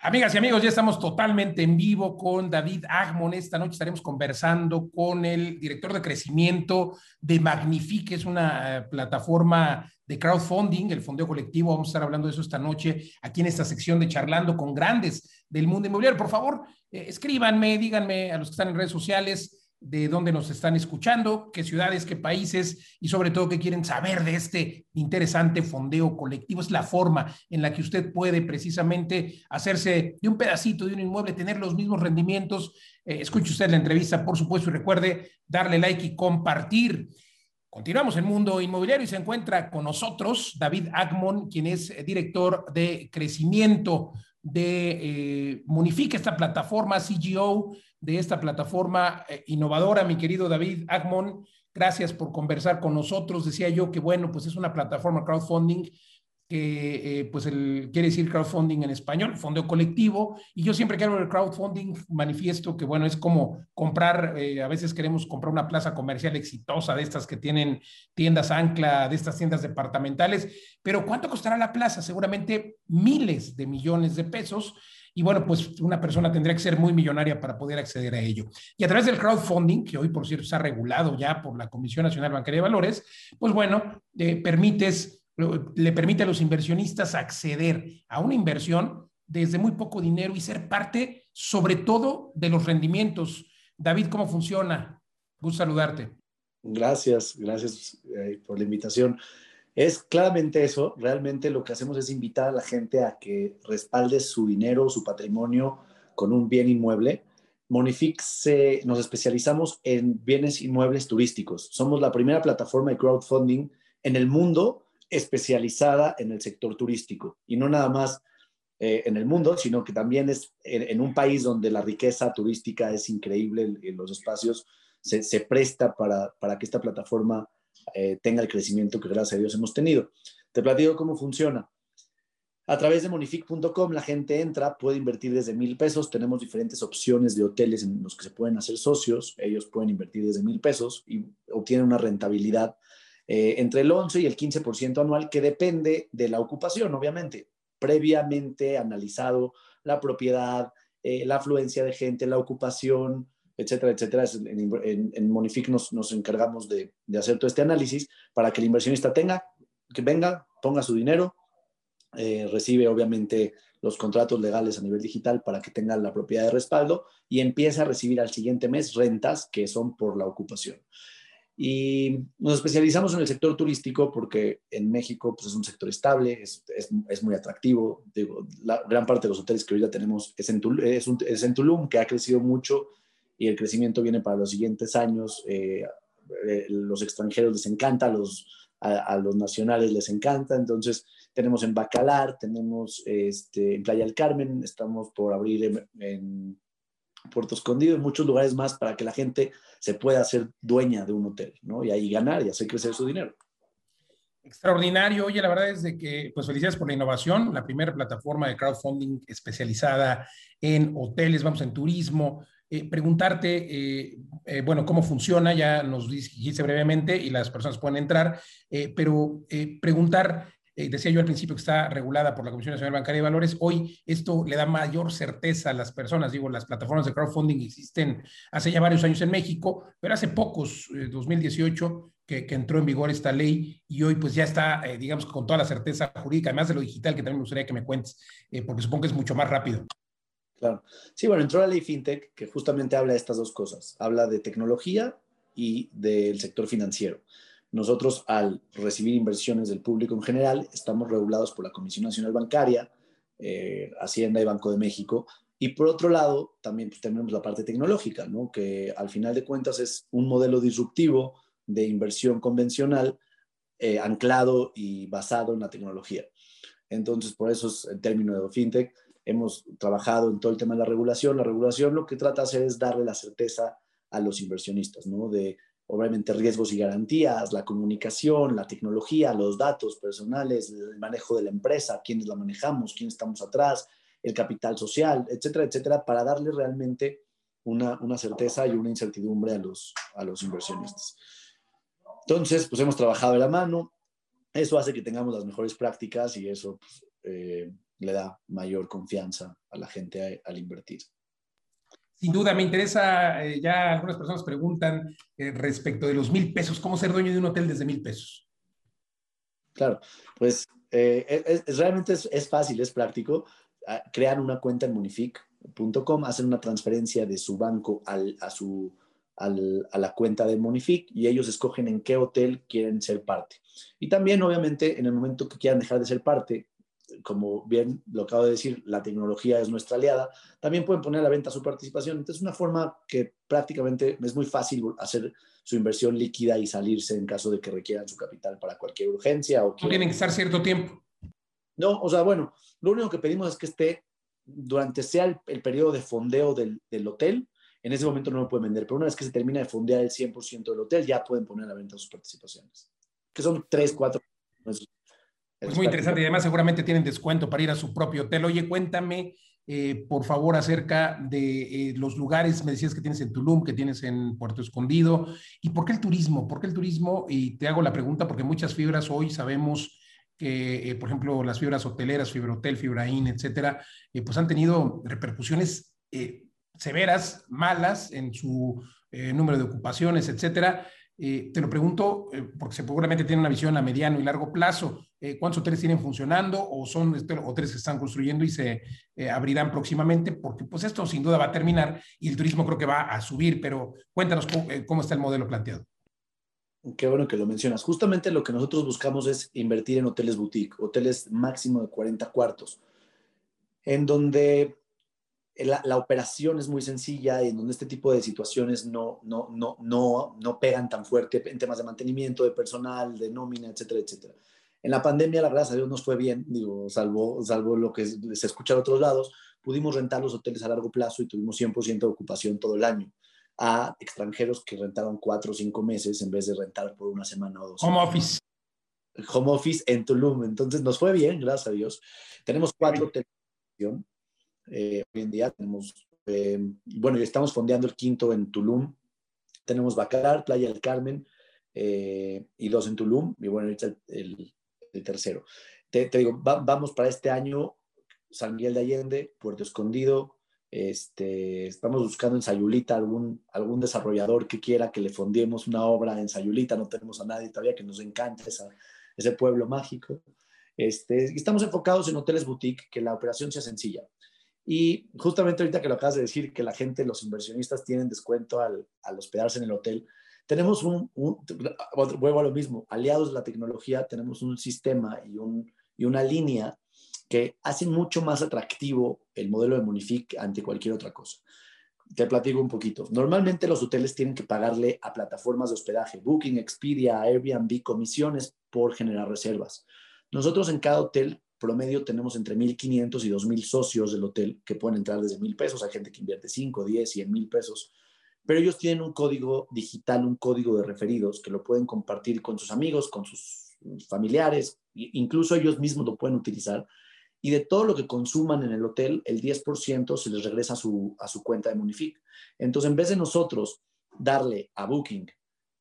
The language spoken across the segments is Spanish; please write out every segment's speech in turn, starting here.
Amigas y amigos, ya estamos totalmente en vivo con David Agmon. Esta noche estaremos conversando con el director de crecimiento de Magnifique, es una eh, plataforma de crowdfunding, el fondeo colectivo. Vamos a estar hablando de eso esta noche aquí en esta sección de charlando con grandes del mundo inmobiliario. Por favor, eh, escríbanme, díganme a los que están en redes sociales de dónde nos están escuchando, qué ciudades, qué países y sobre todo qué quieren saber de este interesante fondeo colectivo. Es la forma en la que usted puede precisamente hacerse de un pedacito de un inmueble, tener los mismos rendimientos. Eh, escuche usted la entrevista, por supuesto, y recuerde darle like y compartir. Continuamos en Mundo Inmobiliario y se encuentra con nosotros David Agmon, quien es director de crecimiento de eh, Munifique, esta plataforma CGO de esta plataforma eh, innovadora, mi querido David Agmon. Gracias por conversar con nosotros. Decía yo que, bueno, pues es una plataforma crowdfunding que, eh, pues, quiere decir crowdfunding en español, fondeo colectivo. Y yo siempre que hablo de crowdfunding manifiesto que, bueno, es como comprar, eh, a veces queremos comprar una plaza comercial exitosa de estas que tienen tiendas ancla, de estas tiendas departamentales. Pero ¿cuánto costará la plaza? Seguramente miles de millones de pesos y bueno, pues una persona tendría que ser muy millonaria para poder acceder a ello. Y a través del crowdfunding, que hoy por cierto está regulado ya por la Comisión Nacional Bancaria de Valores, pues bueno, eh, le permite a los inversionistas acceder a una inversión desde muy poco dinero y ser parte sobre todo de los rendimientos. David, ¿cómo funciona? Gusto saludarte. Gracias, gracias eh, por la invitación. Es claramente eso, realmente lo que hacemos es invitar a la gente a que respalde su dinero, su patrimonio con un bien inmueble. Monifix nos especializamos en bienes inmuebles turísticos. Somos la primera plataforma de crowdfunding en el mundo especializada en el sector turístico y no nada más eh, en el mundo, sino que también es en, un país donde la riqueza turística es increíble, en los espacios se, se presta para, para que esta plataforma eh, tenga el crecimiento que gracias a Dios hemos tenido. Te platico cómo funciona. A través de monific.com la gente entra, puede invertir desde mil pesos. Tenemos diferentes opciones de hoteles en los que se pueden hacer socios. Ellos pueden invertir desde mil pesos y obtienen una rentabilidad eh, entre el 11 y el 15% anual que depende de la ocupación, obviamente. Previamente analizado la propiedad, eh, la afluencia de gente, la ocupación, etcétera, etcétera. En, en, Monific nos, nos encargamos de, de, hacer todo este análisis para que el inversionista tenga, que venga, ponga su dinero, eh, recibe obviamente los contratos legales a nivel digital para que tenga la propiedad de respaldo y empiece a recibir al siguiente mes rentas que son por la ocupación. Y nos especializamos en el sector turístico porque en México pues, es un sector estable, es, es, es muy atractivo. Digo, la gran parte de los hoteles que hoy ya tenemos es en, Tulum, es, un, es en Tulum, que ha crecido mucho y el crecimiento viene para los siguientes años. Eh, eh, los extranjeros les encanta, a los, a, los nacionales les encanta. Entonces, tenemos en Bacalar, tenemos este, en Playa del Carmen, estamos por abrir en, Puerto Escondido, en muchos lugares más para que la gente se pueda hacer dueña de un hotel, ¿no? Y ahí ganar y hacer crecer su dinero. Extraordinario. Oye, la verdad es de que, pues felicidades por la innovación, la primera plataforma de crowdfunding especializada en hoteles, vamos, en turismo, eh, preguntarte, eh, eh, bueno, cómo funciona, ya nos dijiste brevemente y las personas pueden entrar, pero preguntar, decía yo al principio que está regulada por la Comisión Nacional Bancaria de Valores, hoy esto le da mayor certeza a las personas, digo, las plataformas de crowdfunding existen hace ya varios años en México, pero hace pocos, 2018, que, que, entró en vigor esta ley y hoy pues ya está, digamos, con toda la certeza jurídica, además de lo digital, que también me gustaría que me cuentes, porque supongo que es mucho más rápido. Claro. Sí, bueno, entró la ley FinTech que justamente habla de estas dos cosas. Habla de tecnología y del sector financiero. Nosotros, al recibir inversiones del público en general, estamos regulados por la Comisión Nacional Bancaria, eh, Hacienda y Banco de México. Y por otro lado, también pues, tenemos la parte tecnológica, ¿no? que al final de cuentas es un modelo disruptivo de inversión convencional eh, anclado y basado en la tecnología. Entonces, por eso es el término de FinTech hemos trabajado en todo el tema de la regulación. La regulación lo que trata de hacer es darle la certeza a los inversionistas, ¿no? De obviamente riesgos y garantías, la comunicación, la tecnología, los datos personales, el manejo de la empresa, quiénes la manejamos, quiénes estamos atrás, el capital social, etcétera, etcétera, para darle realmente una, una certeza y una incertidumbre a los, a los inversionistas. Entonces, pues hemos trabajado de la mano, eso hace que tengamos las mejores prácticas y eso pues, eh, le da mayor confianza a la gente al invertir. Sin duda, me interesa, eh, ya algunas personas preguntan eh, respecto de los mil pesos, ¿cómo ser dueño de un hotel desde mil pesos? Claro, pues eh, realmente es, fácil, es práctico. Ah, crean una cuenta en monific.com, hacen una transferencia de su banco a, su, a la cuenta de Monific y ellos escogen en qué hotel quieren ser parte. Y también, obviamente, en el momento que quieran dejar de ser parte, como bien lo acabo de decir, la tecnología es nuestra aliada, también pueden poner a la venta su participación. Entonces, es una forma que prácticamente es muy fácil hacer su inversión líquida y salirse en caso de que requieran su capital para cualquier urgencia. O no tienen que estar cierto tiempo. No, o sea, bueno, lo único que pedimos es que esté durante sea el, periodo de fondeo del, del, hotel, en ese momento no lo pueden vender, pero una vez que se termina de fondear el 100% del hotel, ya pueden poner a la venta sus participaciones, que son 3, 4 pues muy interesante y además seguramente tienen descuento para ir a su propio hotel. Oye, cuéntame, eh, por favor, acerca de eh, los lugares, me decías que tienes en Tulum, que tienes en Puerto Escondido, y por qué el turismo, por qué el turismo, y te hago la pregunta porque muchas fibras hoy sabemos que, eh, por ejemplo, las fibras hoteleras, Fibra Hotel, Fibra In, etcétera, pues han tenido repercusiones severas, malas en su número de ocupaciones, etcétera. Eh, te lo pregunto eh, porque seguramente tiene una visión a mediano y largo plazo. Eh, ¿Cuántos hoteles tienen funcionando o son este, hoteles que están construyendo y se abrirán próximamente? Porque pues esto sin duda va a terminar y el turismo creo que va a subir, pero cuéntanos cómo, está el modelo planteado. Qué bueno que lo mencionas. Justamente lo que nosotros buscamos es invertir en hoteles boutique, hoteles máximo de 40 cuartos, en donde la, operación es muy sencilla y en donde este tipo de situaciones no, no, no, no, no pegan tan fuerte en temas de mantenimiento, de personal, de nómina, etcétera, etcétera. En la pandemia, la verdad, a Dios nos fue bien, digo, salvo, salvo lo que se escucha de otros lados, pudimos rentar los hoteles a largo plazo y tuvimos 100% de ocupación todo el año a extranjeros que rentaron cuatro o cinco meses en vez de rentar por una semana o dos. Home office. Home office en Tulum. Entonces nos fue bien, gracias a Dios. Tenemos cuatro hoteles eh, hoy en día tenemos, eh, bueno, estamos fondeando el quinto en Tulum. Tenemos Bacalar, Playa del Carmen eh, y dos en Tulum. Y bueno, ahorita el, el, tercero. Te, digo, vamos para este año San Miguel de Allende, Puerto Escondido. Este, estamos buscando en Sayulita algún, algún desarrollador que quiera que le fondiemos una obra en Sayulita. No tenemos a nadie todavía que nos encante esa, ese pueblo mágico. Este, estamos enfocados en hoteles boutique, que la operación sea sencilla. Y justamente ahorita que lo acabas de decir, que la gente, los inversionistas tienen descuento al, hospedarse en el hotel, tenemos un, un, vuelvo a lo mismo, aliados de la tecnología, tenemos un sistema y, un, y una línea que hacen mucho más atractivo el modelo de Monific ante cualquier otra cosa. Te platico un poquito. Normalmente los hoteles tienen que pagarle a plataformas de hospedaje, Booking, Expedia, Airbnb, comisiones por generar reservas. Nosotros en cada hotel promedio tenemos entre 1.500 y 2.000 socios del hotel que pueden entrar desde 1.000 pesos. Hay gente que invierte 5, 10, 100 mil pesos. Pero ellos tienen un código digital, un código de referidos que lo pueden compartir con sus amigos, con sus familiares, incluso ellos mismos lo pueden utilizar. Y de todo lo que consuman en el hotel, el 10% se les regresa a su, a su cuenta de Monific. Entonces, en vez de nosotros darle a Booking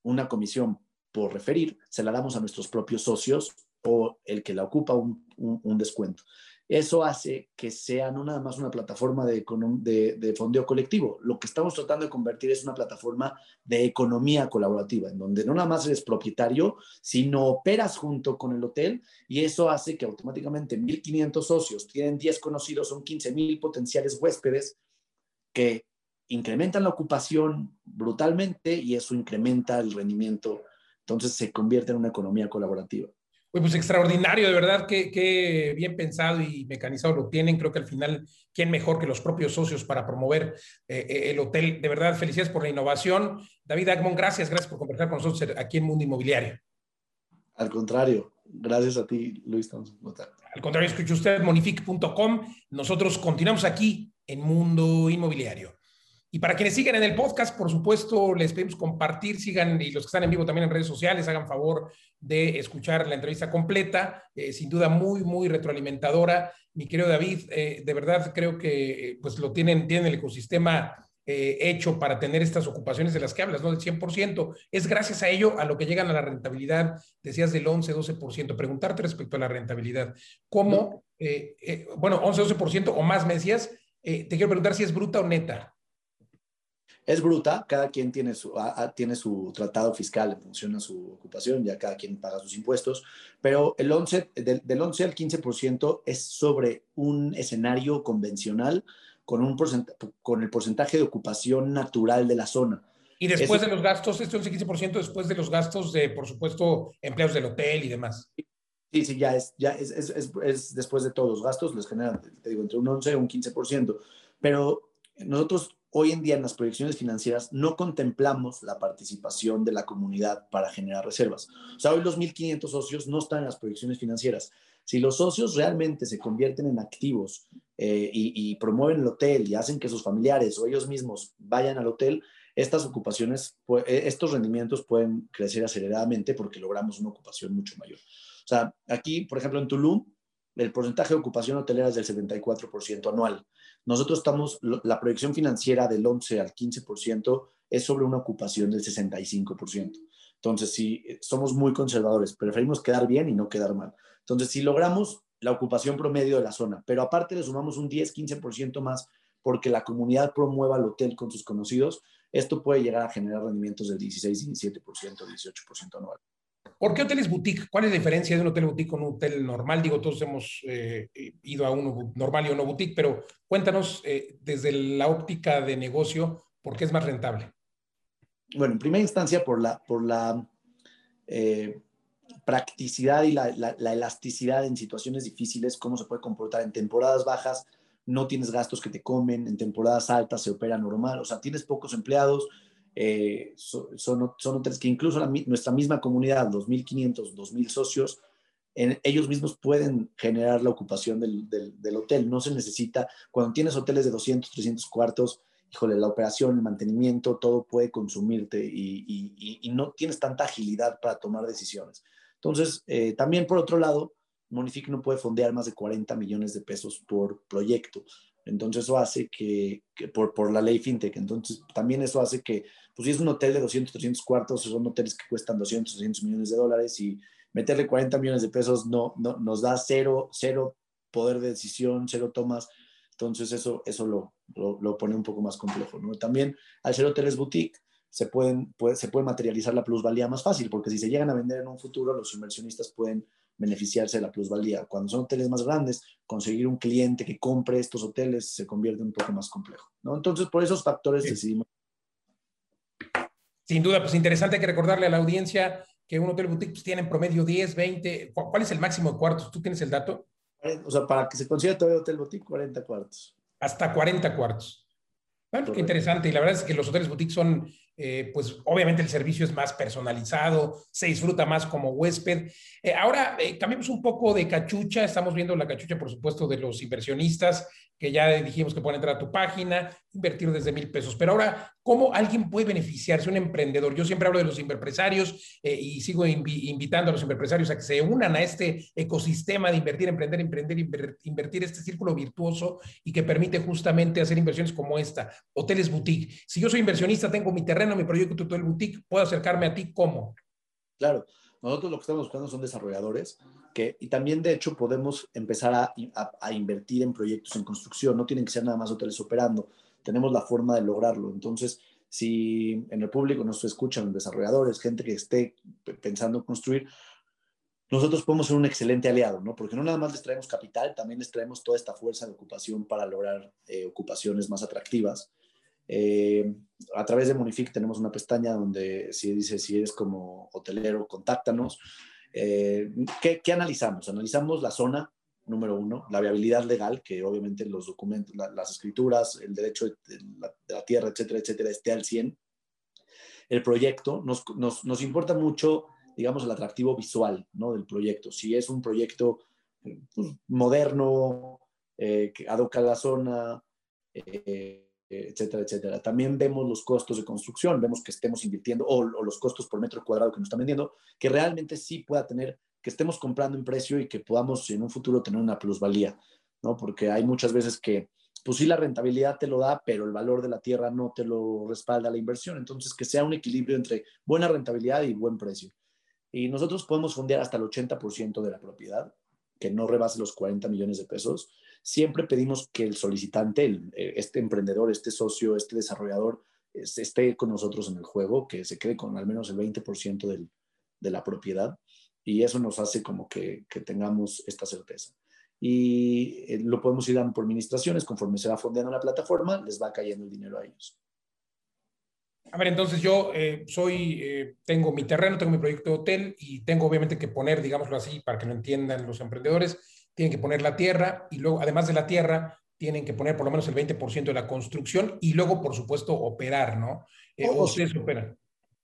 una comisión por referir, se la damos a nuestros propios socios o el que la ocupa un, descuento. Eso hace que sea no nada más una plataforma de, de, fondeo colectivo. Lo que estamos tratando de convertir es una plataforma de economía colaborativa, en donde no nada más eres propietario, sino operas junto con el hotel y eso hace que automáticamente 1.500 socios tienen 10 conocidos, son 15.000 potenciales huéspedes que incrementan la ocupación brutalmente y eso incrementa el rendimiento. Entonces se convierte en una economía colaborativa pues extraordinario, de verdad, que, bien pensado y mecanizado lo tienen. Creo que al final, ¿quién mejor que los propios socios para promover eh, eh, el hotel? De verdad, felicidades por la innovación. David Agmon, gracias, gracias por conversar con nosotros aquí en Mundo Inmobiliario. Al contrario, gracias a ti, Luis. Al contrario, escuche usted monific.com. Nosotros continuamos aquí en Mundo Inmobiliario. Y para quienes siguen en el podcast, por supuesto, les pedimos compartir, sigan y los que están en vivo también en redes sociales, hagan favor de escuchar la entrevista completa, eh, sin duda muy, muy retroalimentadora. Mi querido David, eh, de verdad creo que eh, pues lo tienen, tienen el ecosistema hecho para tener estas ocupaciones de las que hablas, ¿no? Del 100%. Es gracias a ello a lo que llegan a la rentabilidad, decías del 11, 12%. Preguntarte respecto a la rentabilidad, ¿cómo eh, bueno, 11-12% o más me decías, te quiero preguntar si es bruta o neta. Es bruta, cada quien tiene su, tiene su tratado fiscal en función a su ocupación, ya cada quien paga sus impuestos, pero el 11, del, del 11 al 15% es sobre un escenario convencional con, un con el porcentaje de ocupación natural de la zona. Y después de los gastos, este 11-15% después de los gastos de, por supuesto, empleados del hotel y demás. Sí, sí, ya es, ya es, es, es, después de todos los gastos, les generan, te digo, entre un 11 y un 15%. Pero nosotros hoy en día en las proyecciones financieras no contemplamos la participación de la comunidad para generar reservas. O sea, hoy los 1.500 socios no están en las proyecciones financieras. Si los socios realmente se convierten en activos eh, y, y, promueven el hotel y hacen que sus familiares o ellos mismos vayan al hotel, estas ocupaciones, eh, estos rendimientos pueden crecer aceleradamente porque logramos una ocupación mucho mayor. O sea, aquí, por ejemplo, en Tulum, el porcentaje de ocupación hotelera es del 74% anual. Nosotros estamos, la proyección financiera del 11 al 15% es sobre una ocupación del 65%. Entonces, si somos muy conservadores, preferimos quedar bien y no quedar mal. Entonces, si logramos la ocupación promedio de la zona, pero aparte le sumamos un 10-15% más porque la comunidad promueva el hotel con sus conocidos, esto puede llegar a generar rendimientos del 16, 17%, 18% anual. ¿Por qué hoteles boutique? ¿Cuál es la diferencia de un hotel boutique con un hotel normal? Digo, todos hemos eh, ido a uno normal y uno boutique, pero cuéntanos eh, desde la óptica de negocio, ¿por qué es más rentable? Bueno, en primera instancia, por la, por la eh, practicidad y la, la, elasticidad en situaciones difíciles, cómo se puede comportar en temporadas bajas, no tienes gastos que te comen, en temporadas altas se opera normal, o sea, tienes pocos empleados, eh, son, son, hoteles que incluso nuestra misma comunidad, 2.500, 2.000 socios, en, ellos mismos pueden generar la ocupación del, hotel. No se necesita, cuando tienes hoteles de 200, 300 cuartos, híjole, la operación, el mantenimiento, todo puede consumirte y no tienes tanta agilidad para tomar decisiones. Entonces, eh, también por otro lado, Monific no puede fondear más de 40 millones de pesos por proyecto. Entonces eso hace que, que por, por, la ley fintech, entonces también eso hace que pues si es un hotel de 200, 300 cuartos, son hoteles que cuestan 200, 300 millones de dólares y meterle 40 millones de pesos no, no nos da cero, cero poder de decisión, cero tomas. Entonces eso, eso lo, lo, lo pone un poco más complejo. ¿no? También al ser hoteles boutique, se, pueden, puede, se puede materializar la plusvalía más fácil, porque si se llegan a vender en un futuro, los inversionistas pueden beneficiarse de la plusvalía. Cuando son hoteles más grandes, conseguir un cliente que compre estos hoteles se convierte un poco más complejo. ¿no? Entonces, por esos factores sí. decidimos sin duda, pues interesante que recordarle a la audiencia que un hotel boutique pues, tiene en promedio 10, 20. ¿Cuál es el máximo de cuartos? ¿Tú tienes el dato? O sea, para que se considere todo hotel boutique, 40 cuartos. Hasta 40 cuartos. Bueno, qué interesante. Y la verdad es que los hoteles boutique son, eh, pues obviamente el servicio es más personalizado, se disfruta más como huésped. Eh, ahora, eh, cambiemos un poco de cachucha. Estamos viendo la cachucha, por supuesto, de los inversionistas que ya dijimos que pueden entrar a tu página, invertir desde mil pesos. Pero ahora, ¿cómo alguien puede beneficiarse, un emprendedor? Yo siempre hablo de los empresarios eh, y sigo invi invitando a los empresarios a que se unan a este ecosistema de invertir, emprender, emprender, inver invertir este círculo virtuoso y que permite justamente hacer inversiones como esta, hoteles boutique. Si yo soy inversionista, tengo mi terreno, mi proyecto hotel boutique, ¿puedo acercarme a ti cómo? Claro, nosotros lo que estamos buscando son desarrolladores que, y también de hecho podemos empezar a, a, invertir en proyectos en construcción, no tienen que ser nada más hoteles operando, tenemos la forma de lograrlo. Entonces, si en el público nos escuchan desarrolladores, gente que esté pensando en construir, nosotros podemos ser un excelente aliado, ¿no? Porque no nada más les traemos capital, también les traemos toda esta fuerza de ocupación para lograr eh, ocupaciones más atractivas. Eh, a través de Monific tenemos una pestaña donde si dice si eres como hotelero, contáctanos. Eh, ¿qué, ¿qué, analizamos? Analizamos la zona, número uno, la viabilidad legal, que obviamente los documentos, la, las escrituras, el derecho de la, de la, tierra, etcétera, etcétera, esté al 100. El proyecto, nos, nos, nos importa mucho, digamos, el atractivo visual ¿no? del proyecto. Si es un proyecto pues, moderno, eh, que adoca la zona, eh, etcétera, etcétera. También vemos los costos de construcción, vemos que estemos invirtiendo, o, los costos por metro cuadrado que nos están vendiendo, que realmente sí pueda tener, que estemos comprando en precio y que podamos en un futuro tener una plusvalía, ¿no? Porque hay muchas veces que, pues sí, la rentabilidad te lo da, pero el valor de la tierra no te lo respalda la inversión. Entonces, que sea un equilibrio entre buena rentabilidad y buen precio. Y nosotros podemos fondear hasta el 80% de la propiedad que no rebase los 40 millones de pesos. Siempre pedimos que el solicitante, eh, este emprendedor, este socio, este desarrollador, esté con nosotros en el juego, que se quede con al menos el 20% del, de la propiedad y eso nos hace como que, tengamos esta certeza. Y eh, lo podemos ir dando por administraciones, conforme se va fondeando la plataforma, les va cayendo el dinero a ellos. A ver, entonces yo eh, soy, eh, tengo mi terreno, tengo mi proyecto de hotel y tengo obviamente que poner, digámoslo así, para que lo entiendan los emprendedores, tienen que poner la tierra y luego, además de la tierra, tienen que poner por lo menos el 20% de la construcción y luego, por supuesto, operar, ¿no? Eh, o, ustedes operan.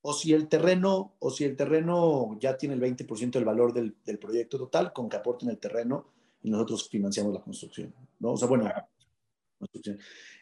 O si el terreno, o si el terreno ya tiene el 20% del valor del, del, proyecto total, con que aporten el terreno y nosotros financiamos la construcción, ¿no? O sea, bueno, construcción.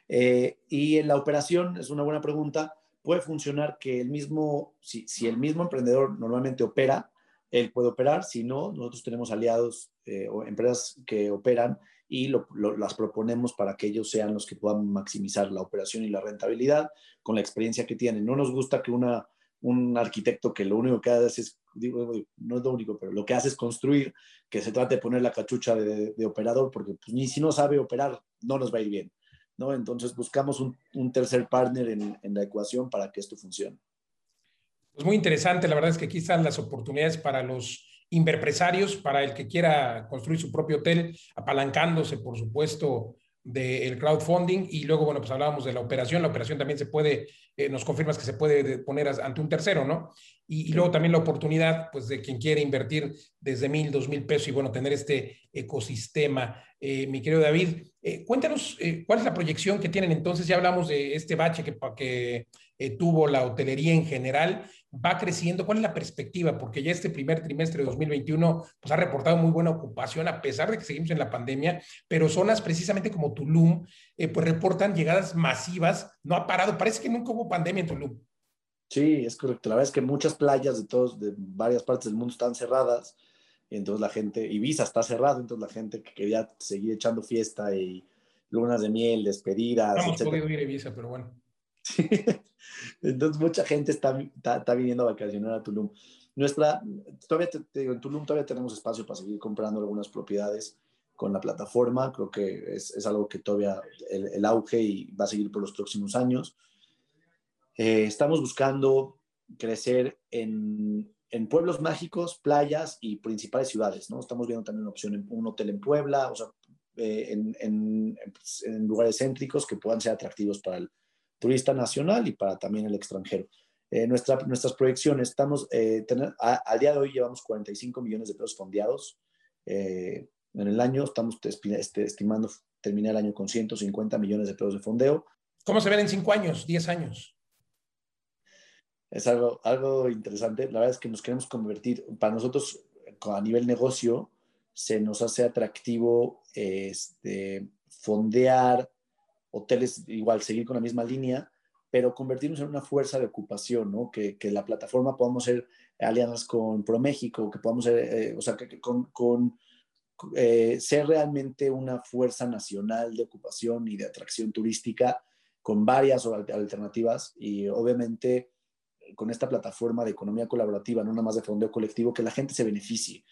y en la operación, es una buena pregunta, puede funcionar que el mismo, si, si, el mismo emprendedor normalmente opera, él puede operar, si no, nosotros tenemos aliados eh, o empresas que operan y las proponemos para que ellos sean los que puedan maximizar la operación y la rentabilidad con la experiencia que tienen. No nos gusta que una, un arquitecto que lo único que hace es, digo, no es lo único, pero lo que hace es construir, que se trate de poner la cachucha de, operador, porque pues, ni si no sabe operar, no nos va a ir bien. ¿no? Entonces buscamos un, tercer partner en, la ecuación para que esto funcione. Pues muy interesante, la verdad es que aquí están las oportunidades para los inverpresarios, para el que quiera construir su propio hotel, apalancándose, por supuesto, del crowdfunding. Y luego, bueno, pues hablábamos de la operación, la operación también se puede, eh, nos confirmas que se puede poner ante un tercero, ¿no? Y, y, luego también la oportunidad, pues, de quien quiere invertir desde mil, dos mil pesos y, bueno, tener este ecosistema. Eh, mi querido David, eh, cuéntanos cuál es la proyección que tienen entonces, ya hablamos de este bache que, que tuvo la hotelería en general, va creciendo, ¿cuál es la perspectiva? Porque ya este primer trimestre de 2021 pues, ha reportado muy buena ocupación a pesar de que seguimos en la pandemia, pero zonas precisamente como Tulum, pues reportan llegadas masivas, no ha parado, parece que nunca hubo pandemia en Tulum. Sí, es correcto. La verdad es que muchas playas de todos, de varias partes del mundo están cerradas entonces la gente, Ibiza está cerrado, entonces la gente que quería seguir echando fiesta y lunas de miel, despedidas. No hemos podido ir a Ibiza, pero bueno. Entonces mucha gente está, está, viniendo a vacacionar a Tulum. Nuestra, todavía te, en Tulum todavía tenemos espacio para seguir comprando algunas propiedades con la plataforma. Creo que es, es algo que todavía el, el, auge y va a seguir por los próximos años. Eh, estamos buscando crecer en, en pueblos mágicos, playas y principales ciudades, ¿no? Estamos viendo también una opción, un hotel en Puebla, o sea, eh, en, en, pues, en, lugares céntricos que puedan ser atractivos para el turista nacional y para también el extranjero. Eh, nuestra, nuestras proyecciones, estamos, eh, tener, a, al día de hoy llevamos 45 millones de pesos fondeados. Eh, en el año estamos este, estimando terminar el año con 150 millones de pesos de fondeo. ¿Cómo se ven en 5 años, 10 años? es algo, algo interesante. La verdad es que nos queremos convertir, para nosotros a nivel negocio, se nos hace atractivo este, fondear hoteles, igual seguir con la misma línea, pero convertirnos en una fuerza de ocupación, ¿no? Que, que la plataforma podamos ser alianzas con ProMéxico, que podamos ser, eh, o sea, que, con, con eh, ser realmente una fuerza nacional de ocupación y de atracción turística con varias alternativas y obviamente con esta plataforma de economía colaborativa, no nada más de fondeo colectivo, que la gente se beneficie.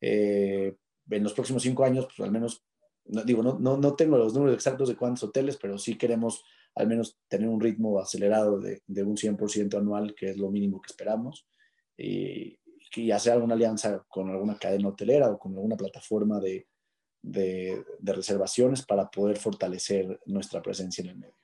Eh, en los próximos cinco años, pues al menos, no, digo, no, no, no, tengo los números exactos de cuántos hoteles, pero sí queremos al menos tener un ritmo acelerado de, de un 100% anual, que es lo mínimo que esperamos, y, y, hacer alguna alianza con alguna cadena hotelera o con alguna plataforma de, de, de reservaciones para poder fortalecer nuestra presencia en el medio.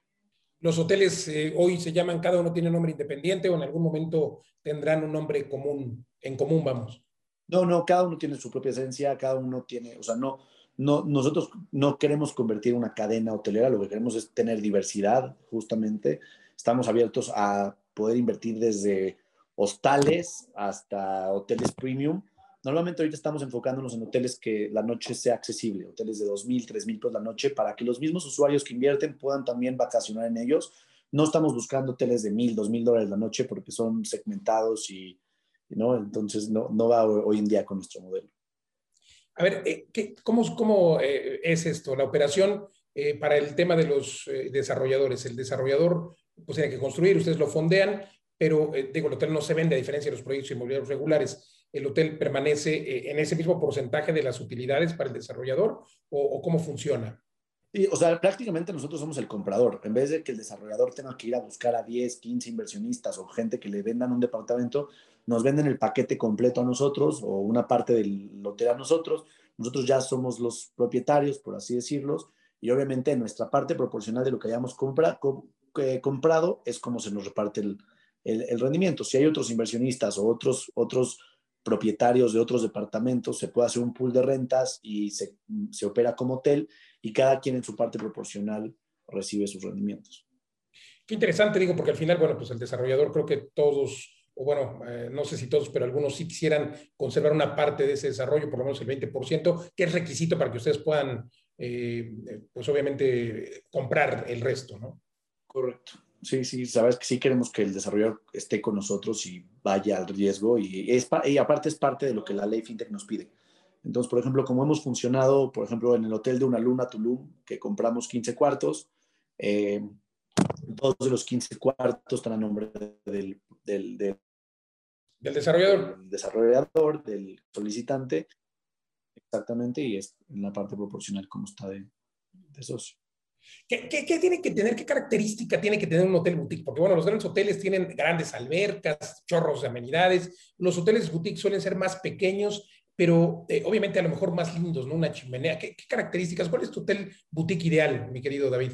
Los hoteles eh, hoy se llaman, cada uno tiene un nombre independiente o en algún momento tendrán un nombre común, en común, vamos. No, no, cada uno tiene su propia esencia, cada uno tiene, o sea, no, no, nosotros no queremos convertir una cadena hotelera, lo que queremos es tener diversidad, justamente. Estamos abiertos a poder invertir desde hostales hasta hoteles premium Normalmente ahorita estamos enfocándonos en hoteles que la noche sea accesible, hoteles de 2.000, 3.000 pesos la noche, para que los mismos usuarios que invierten puedan también vacacionar en ellos. No estamos buscando hoteles de 1.000, 2.000 dólares la noche porque son segmentados y, ¿no? Entonces no, no va hoy en día con nuestro modelo. A ver, eh, ¿qué, ¿cómo, cómo eh, es esto? La operación eh, para el tema de los desarrolladores. El desarrollador pues tiene que construir, ustedes lo fondean, pero digo, el hotel no se vende a diferencia de los proyectos inmobiliarios regulares el hotel permanece en ese mismo porcentaje de las utilidades para el desarrollador o, cómo funciona? Sí, o sea, prácticamente nosotros somos el comprador. En vez de que el desarrollador tenga que ir a buscar a 10, 15 inversionistas o gente que le vendan un departamento, nos venden el paquete completo a nosotros o una parte del hotel a nosotros. Nosotros ya somos los propietarios, por así decirlos, y obviamente nuestra parte proporcional de lo que hayamos compra, comprado es como se nos reparte el, el, rendimiento. Si hay otros inversionistas o otros, otros propietarios de otros departamentos, se puede hacer un pool de rentas y se, se opera como hotel y cada quien en su parte proporcional recibe sus rendimientos. Qué interesante, digo, porque al final, bueno, pues el desarrollador creo que todos o bueno, eh, no sé si todos, pero algunos sí quisieran conservar una parte de ese desarrollo, por lo menos el 20%, que es requisito para que ustedes puedan, eh, pues obviamente, comprar el resto, ¿no? Correcto. Sí, sí, sabes que sí queremos que el desarrollador esté con nosotros y vaya al riesgo y, es, y aparte es parte de lo que la ley FinTech nos pide. Entonces, por ejemplo, como hemos funcionado, por ejemplo, en el hotel de una luna Tulum, que compramos 15 cuartos, eh, todos de los 15 cuartos están a nombre del, del desarrollador. Del desarrollador, del solicitante, exactamente, y es en la parte proporcional como está de, de socio. ¿Qué, ¿Qué, tiene que tener, qué característica tiene que tener un hotel boutique? Porque bueno, los grandes hoteles tienen grandes albercas, chorros de amenidades. Los hoteles boutique suelen ser más pequeños, pero eh, obviamente a lo mejor más lindos, ¿no? Una chimenea. ¿Qué, características? ¿Cuál es tu hotel boutique ideal, mi querido David?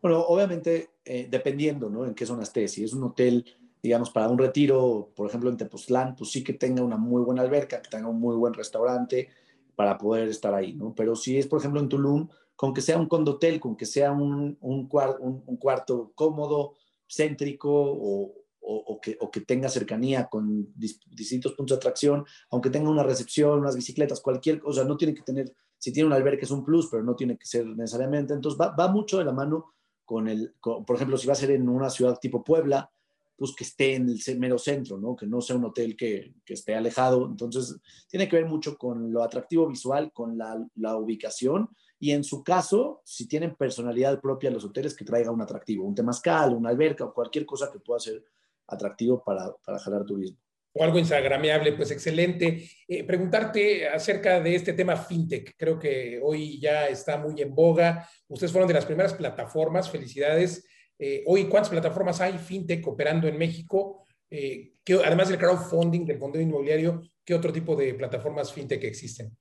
Bueno, obviamente eh, dependiendo, ¿no? En qué zona estés. Si es un hotel, digamos, para un retiro, por ejemplo, en Tepoztlán, pues sí que tenga una muy buena alberca, que tenga un muy buen restaurante para poder estar ahí, ¿no? Pero si es, por ejemplo, en Tulum, con que sea un condotel, con que sea un, un, un, cuarto cómodo, céntrico o, o, que, o, que, tenga cercanía con distintos puntos de atracción, aunque tenga una recepción, unas bicicletas, cualquier cosa, no tiene que tener, si tiene un albergue es un plus, pero no tiene que ser necesariamente. Entonces va, va mucho de la mano con el, por ejemplo, si va a ser en una ciudad tipo Puebla, pues que esté en el mero centro, ¿no? Que no sea un hotel que, que esté alejado. Entonces, tiene que ver mucho con lo atractivo visual, con la, la ubicación y en su caso, si tienen personalidad propia los hoteles, que traiga un atractivo, un temazcal, una alberca o cualquier cosa que pueda ser atractivo para, para jalar turismo. O algo instagramiable, pues excelente. Eh, preguntarte acerca de este tema fintech. Creo que hoy ya está muy en boga. Ustedes fueron de las primeras plataformas. Felicidades. Eh, hoy, ¿cuántas plataformas hay fintech operando en México? Eh, además del crowdfunding, del fondo inmobiliario, ¿qué otro tipo de plataformas fintech existen?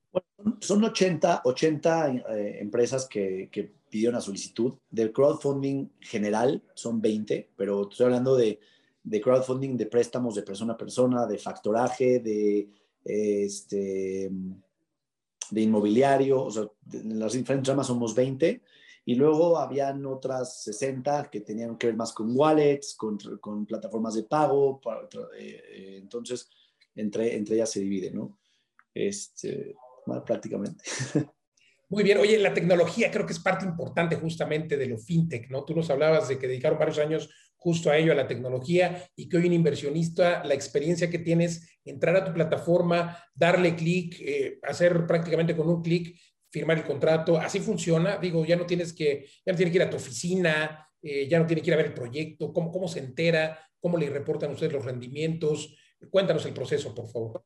Son 80, 80 eh, empresas que, que, pidieron la solicitud. Del crowdfunding general son 20, pero estoy hablando de, crowdfunding de préstamos de persona a persona, de factoraje, de, este, inmobiliario, en las diferentes ramas somos 20. Y luego habían otras 60 que tenían que ver más con wallets, con, plataformas de pago. Eh, entonces, entre, entre ellas se divide, ¿no? Este, prácticamente. Muy bien, oye, la tecnología creo que es parte importante justamente de lo fintech, ¿no? Tú nos hablabas de que dedicaron varios años justo a ello, a la tecnología, y que hoy un inversionista, la experiencia que tienes, entrar a tu plataforma, darle clic, eh, hacer prácticamente con un clic, firmar el contrato, así funciona, digo, ya no tienes que, ya no tienes que ir a tu oficina, eh, ya no tienes que ir a ver el proyecto, cómo, cómo se entera, cómo le reportan ustedes los rendimientos, cuéntanos el proceso, por favor.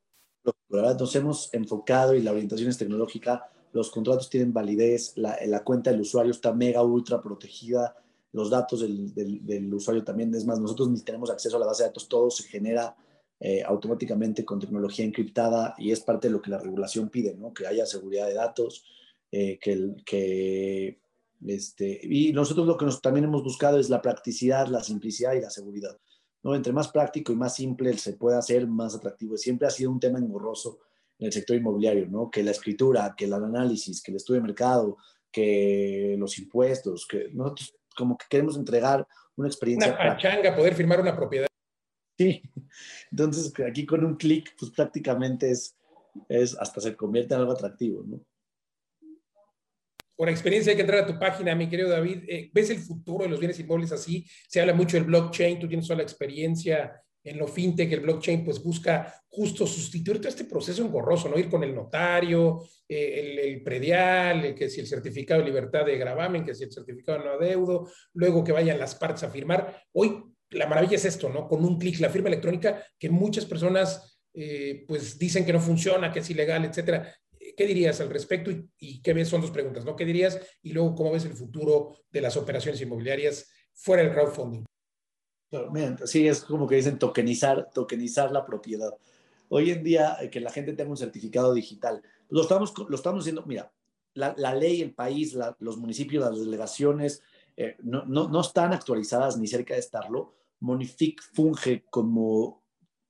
Nos hemos enfocado y la orientación es tecnológica, los contratos tienen validez, la, cuenta del usuario está mega ultra protegida, los datos del, usuario también, es más, nosotros ni tenemos acceso a la base de datos, todo se genera eh, automáticamente con tecnología encriptada y es parte de lo que la regulación pide, ¿no? que haya seguridad de datos, eh, que, que este, y nosotros lo que nos, también hemos buscado es la practicidad, la simplicidad y la seguridad. Entre más práctico y más simple se puede hacer, más atractivo. Siempre ha sido un tema engorroso en el sector inmobiliario, ¿no? Que la escritura, que el análisis, que el estudio de mercado, que los impuestos, que nosotros como que queremos entregar una experiencia. Una pachanga, poder firmar una propiedad. Sí, entonces aquí con un clic, pues prácticamente es, es hasta se convierte en algo atractivo, ¿no? por experiencia hay que entrar a tu página, mi querido David. Eh, ¿Ves el futuro de los bienes inmuebles así? Se habla mucho del blockchain, tú tienes toda la experiencia en lo fintech, el blockchain pues busca justo sustituir todo este proceso engorroso, ¿no? Ir con el notario, eh, el, predial, que si el certificado de libertad de gravamen, que si el certificado no adeudo, luego que vayan las partes a firmar. Hoy la maravilla es esto, ¿no? Con un clic, la firma electrónica que muchas personas eh, pues dicen que no funciona, que es ilegal, etcétera. ¿Qué dirías al respecto y, qué ves? Son dos preguntas, ¿no? ¿Qué dirías? Y luego, ¿cómo ves el futuro de las operaciones inmobiliarias fuera del crowdfunding? sí, es como que dicen tokenizar, tokenizar la propiedad. Hoy en día, eh, que la gente tenga un certificado digital, lo estamos, lo estamos haciendo, mira, la ley, el país, los municipios, las delegaciones, eh, no, no, no, están actualizadas ni cerca de estarlo. Monific funge como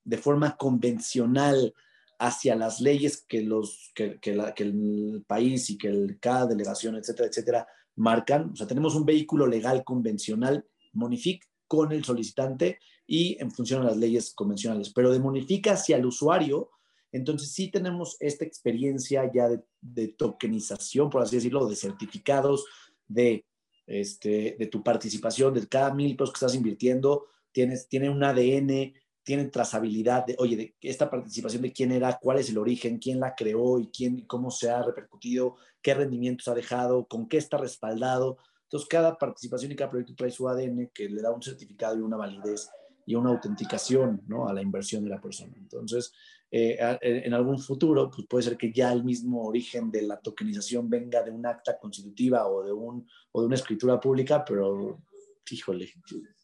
de forma convencional hacia las leyes que, los, que, que, el país y que el, cada delegación, etcétera, etcétera, marcan. O sea, tenemos un vehículo legal convencional, Monific, con el solicitante y en función de las leyes convencionales. Pero de Monific hacia el usuario, entonces sí tenemos esta experiencia ya de, de tokenización, por así decirlo, de certificados, de, este, de tu participación, de cada mil pesos que estás invirtiendo, tienes, tiene un ADN, tienen trazabilidad de, oye, de esta participación de quién era, cuál es el origen, quién la creó y quién, cómo se ha repercutido, qué rendimientos ha dejado, con qué está respaldado. Entonces, cada participación y cada proyecto trae su ADN que le da un certificado y una validez y una autenticación ¿no? a la inversión de la persona. Entonces, eh, en algún futuro, pues puede ser que ya el mismo origen de la tokenización venga de un acta constitutiva o de, un, o de una escritura pública, pero híjole,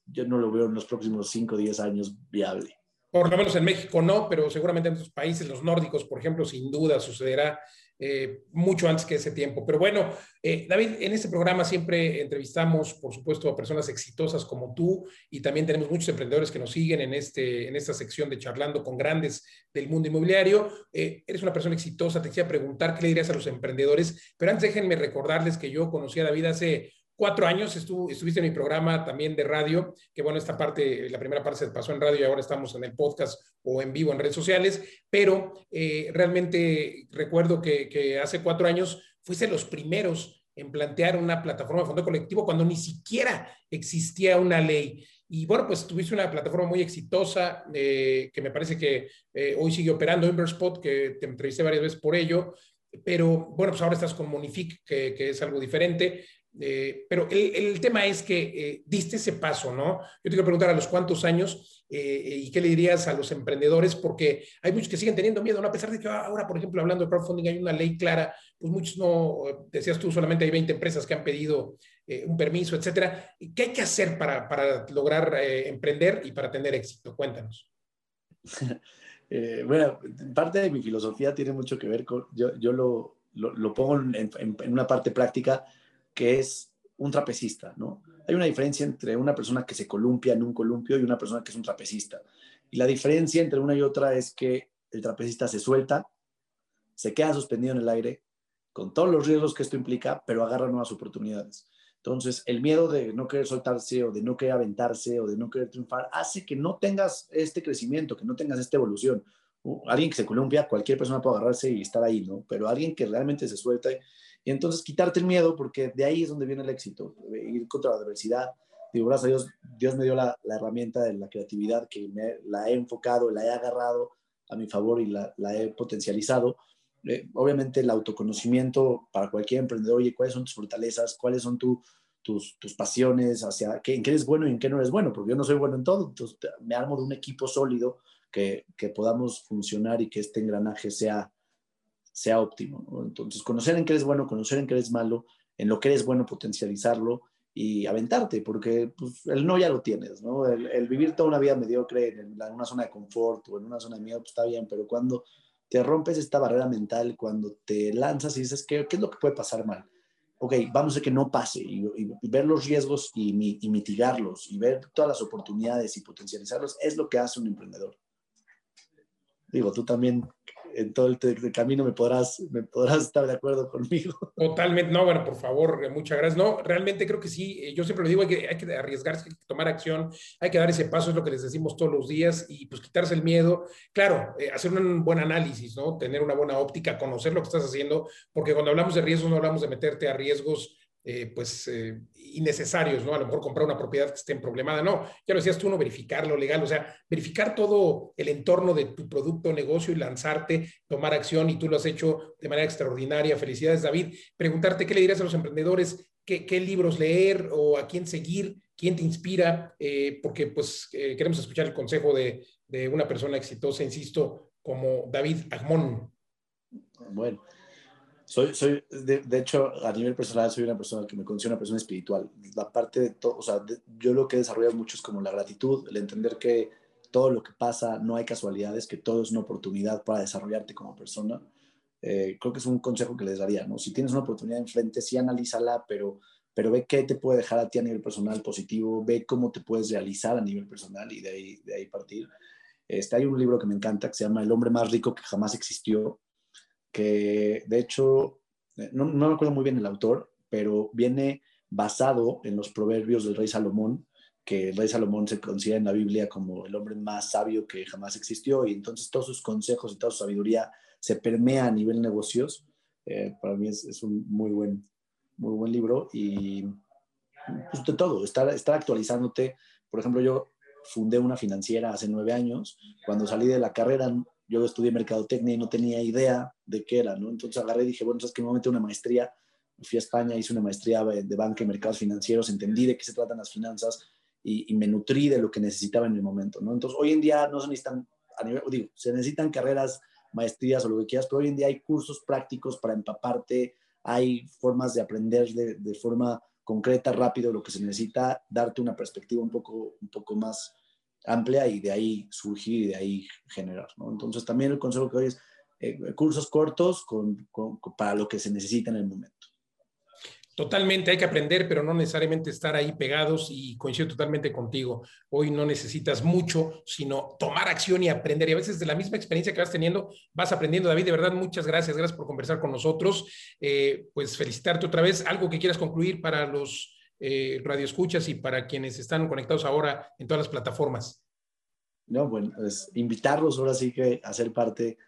yo no lo veo en los próximos 5 o 10 años viable. Por lo menos en México no, pero seguramente en otros países, los nórdicos, por ejemplo, sin duda sucederá eh, mucho antes que ese tiempo. Pero bueno, eh, David, en este programa siempre entrevistamos, por supuesto, a personas exitosas como tú y también tenemos muchos emprendedores que nos siguen en, este, en esta sección de charlando con grandes del mundo inmobiliario. Eh, eres una persona exitosa, te quería preguntar qué le dirías a los emprendedores, pero antes déjenme recordarles que yo conocí a David hace cuatro años estuvo, estuviste en mi programa también de radio, que bueno, esta parte, la primera parte se pasó en radio y ahora estamos en el podcast o en vivo en redes sociales, pero eh, realmente recuerdo que, que, hace cuatro años fuiste los primeros en plantear una plataforma de fondo colectivo cuando ni siquiera existía una ley. Y bueno, pues tuviste una plataforma muy exitosa eh, que me parece que eh, hoy sigue operando, Inverspot, que te entrevisté varias veces por ello, pero bueno, pues ahora estás con Monific, que, que, es algo diferente. Eh, pero el, el, tema es que eh, diste ese paso, ¿no? Yo te quiero preguntar a los cuántos años eh, y qué le dirías a los emprendedores, porque hay muchos que siguen teniendo miedo, ¿no? A pesar de que ahora, por ejemplo, hablando de crowdfunding, hay una ley clara, pues muchos no, decías tú, solamente hay 20 empresas que han pedido un permiso, etcétera. ¿Qué hay que hacer para, para lograr emprender y para tener éxito? Cuéntanos. bueno, parte de mi filosofía tiene mucho que ver con, yo, yo lo, lo, pongo en una parte práctica que es un trapecista, ¿no? Hay una diferencia entre una persona que se columpia en un columpio y una persona que es un trapecista. Y la diferencia entre una y otra es que el trapecista se suelta, se queda suspendido en el aire, con todos los riesgos que esto implica, pero agarra nuevas oportunidades. Entonces, el miedo de no querer soltarse o de no querer aventarse o de no querer triunfar hace que no tengas este crecimiento, que no tengas esta evolución. alguien que se columpia, cualquier persona puede agarrarse y estar ahí, ¿no? Pero alguien que realmente se suelta y entonces quitarte el miedo, porque de ahí es donde viene el éxito, ir contra la adversidad. Digo, gracias a Dios, Dios me dio la, la herramienta de la creatividad que me, la he enfocado, la he agarrado a mi favor y la, la he potencializado. Eh, obviamente el autoconocimiento para cualquier emprendedor, oye, ¿cuáles son tus fortalezas? ¿Cuáles son tu, tus, tus, pasiones? Hacia qué, ¿En qué eres bueno y en qué no eres bueno? Porque yo no soy bueno en todo. Entonces me armo de un equipo sólido que, que podamos funcionar y que este engranaje sea, sea óptimo. Entonces, conocer en qué eres bueno, conocer en qué eres malo, en lo que eres bueno, potencializarlo y aventarte, porque pues, el no ya lo tienes, ¿no? El, vivir toda una vida mediocre en, una zona de confort o en una zona de miedo, pues está bien, pero cuando te rompes esta barrera mental, cuando te lanzas y dices, ¿qué, qué es lo que puede pasar mal? Ok, vamos a que no pase y, ver los riesgos y mitigarlos y ver todas las oportunidades y potencializarlos es lo que hace un emprendedor. Digo, tú también en todo el, camino me podrás, me podrás estar de acuerdo conmigo. Totalmente, no, bueno, por favor, eh, muchas gracias. No, realmente creo que sí, eh, yo siempre lo digo, hay que, hay que arriesgarse, hay que tomar acción, hay que dar ese paso, es lo que les decimos todos los días, y pues quitarse el miedo. Claro, eh, hacer un buen análisis, ¿no? Tener una buena óptica, conocer lo que estás haciendo, porque cuando hablamos de riesgos no hablamos de meterte a riesgos eh, pues eh, innecesarios, ¿no? A lo mejor comprar una propiedad que esté en problemada, no, ya lo decías tú, no verificarlo legal, o sea, verificar todo el entorno de tu producto o negocio y lanzarte, tomar acción y tú lo has hecho de manera extraordinaria. Felicidades, David. Preguntarte qué le dirías a los emprendedores, qué, qué libros leer o a quién seguir, quién te inspira, eh, porque pues queremos escuchar el consejo de, de una persona exitosa, insisto, como David Agmón. Bueno, soy, soy de, hecho, a nivel personal, soy una persona que me considero una persona espiritual. La parte de todo, o sea, yo lo que he desarrollado mucho es como la gratitud, el entender que todo lo que pasa no hay casualidades, que todo es una oportunidad para desarrollarte como persona. Eh, creo que es un consejo que les daría, ¿no? Si tienes una oportunidad enfrente, sí analízala, pero, pero ve qué te puede dejar a ti a nivel personal positivo, ve cómo te puedes realizar a nivel personal y de ahí, de ahí partir. Este, hay un libro que me encanta que se llama El hombre más rico que jamás existió, que de hecho, eh, no, no me acuerdo muy bien el autor, pero viene basado en los proverbios del rey Salomón, que el rey Salomón se considera en la Biblia como el hombre más sabio que jamás existió y entonces todos sus consejos y toda su sabiduría se permea a nivel negocios. Eh, para mí es, un muy buen, muy buen libro y pues de todo, estar, estar actualizándote. Por ejemplo, yo fundé una financiera hace nueve años. Cuando salí de la carrera yo estudié mercadotecnia y no tenía idea de qué era, ¿no? Entonces agarré y dije, bueno, es que me voy a meter una maestría. Fui a España, hice una maestría de banca y mercados financieros, entendí de qué se tratan las finanzas y, me nutrí de lo que necesitaba en el momento, ¿no? Entonces, hoy en día no se necesitan, a nivel, digo, se necesitan carreras, maestrías o lo que quieras, pero hoy en día hay cursos prácticos para empaparte, hay formas de aprender de, de forma concreta, rápido, lo que se necesita, darte una perspectiva un poco, un poco más amplia y de ahí surgir y de ahí generar. ¿no? Entonces también el consejo que doy es eh, cursos cortos con, para lo que se necesita en el momento. Totalmente, hay que aprender, pero no necesariamente estar ahí pegados y coincido totalmente contigo. Hoy no necesitas mucho, sino tomar acción y aprender. Y a veces de la misma experiencia que vas teniendo, vas aprendiendo. David, de verdad, muchas gracias. Gracias por conversar con nosotros. Eh, pues felicitarte otra vez. ¿Algo que quieras concluir para los eh, radioescuchas y para quienes están conectados ahora en todas las plataformas? No, bueno, pues invitarlos ahora sí que a ser parte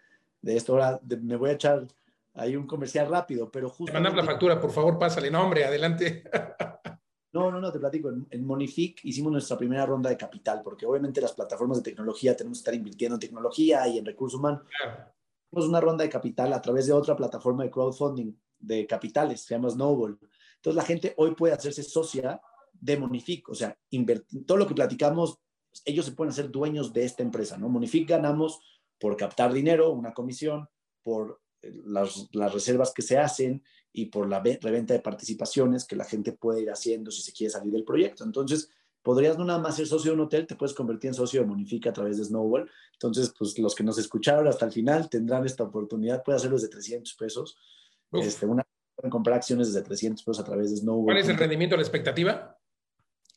de esto. Ahora me voy a echar ahí un comercial rápido, pero justo. Mandar la factura, por favor, pásale. nombre, adelante. No, no, no, te platico. En, Monific hicimos nuestra primera ronda de capital, porque obviamente las plataformas de tecnología tenemos que estar invirtiendo en tecnología y en recursos humanos. Hicimos una ronda de capital a través de otra plataforma de crowdfunding de capitales, se llama Snowball. Entonces la gente hoy puede hacerse socia de Monific, o sea, todo lo que platicamos, ellos se pueden hacer dueños de esta empresa, ¿no? Monific ganamos por captar dinero, una comisión, por eh, las, las reservas que se hacen y por la reventa de participaciones que la gente puede ir haciendo si se quiere salir del proyecto. Entonces, podrías no nada más ser socio de un hotel, te puedes convertir en socio de Monific a través de Snowball. Entonces, pues los que nos escucharon hasta el final tendrán esta oportunidad, puede hacerlo desde 300 pesos. Este, una pueden comprar acciones desde 300 pesos a través de Snowball. ¿Cuál es el rendimiento, la expectativa?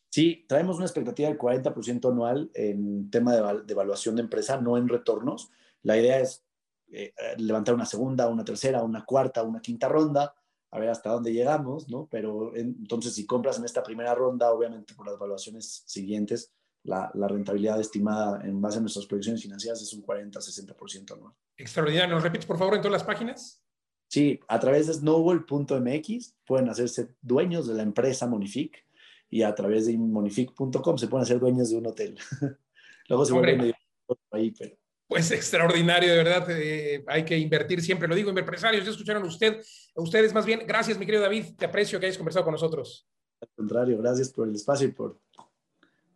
Sí, traemos una expectativa del 40% anual en tema de, evaluación de empresa, no en retornos. La idea es eh, levantar una segunda, una tercera, una cuarta, una quinta ronda, a ver hasta dónde llegamos, ¿no? Pero entonces si compras en esta primera ronda, obviamente por las evaluaciones siguientes, la, la, rentabilidad estimada en base a nuestras proyecciones financieras es un 40-60% anual. Extraordinario. ¿Nos repites, por favor, en todas las páginas? Sí, a través de snowball.mx pueden hacerse dueños de la empresa Monific y a través de monific.com se pueden hacer dueños de un hotel. Luego se vuelve ahí, pero... Pues extraordinario, de verdad. Eh, hay que invertir siempre. Lo digo, empresarios, ya escucharon usted, ustedes más bien. Gracias, mi querido David. Te aprecio que hayas conversado con nosotros. Al contrario, gracias por el espacio y por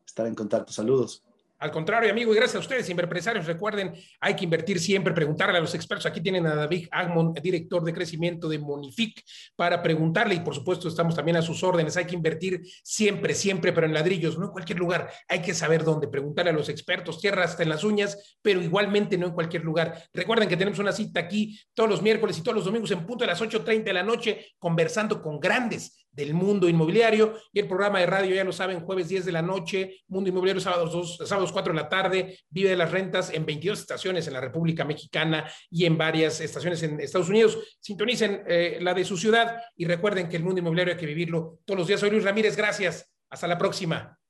estar en contacto. Saludos. Al contrario, amigo, y gracias a ustedes, empresarios. Recuerden, hay que invertir siempre, preguntarle a los expertos. Aquí tienen a David Agmon, director de crecimiento de Monific, para preguntarle. Y por supuesto, estamos también a sus órdenes. Hay que invertir siempre, siempre, pero en ladrillos, no en cualquier lugar. Hay que saber dónde. Preguntarle a los expertos, tierra hasta en las uñas, pero igualmente no en cualquier lugar. Recuerden que tenemos una cita aquí todos los miércoles y todos los domingos en punto de las 8:30 de la noche, conversando con grandes del mundo inmobiliario y el programa de radio, ya lo saben, jueves 10 de la noche, Mundo Inmobiliario, sábados, 2, sábados 4 de la tarde, Vive de las Rentas en 22 estaciones en la República Mexicana y en varias estaciones en Estados Unidos. Sintonicen eh, la de su ciudad y recuerden que el mundo inmobiliario hay que vivirlo todos los días. Soy Luis Ramírez, gracias. Hasta la próxima.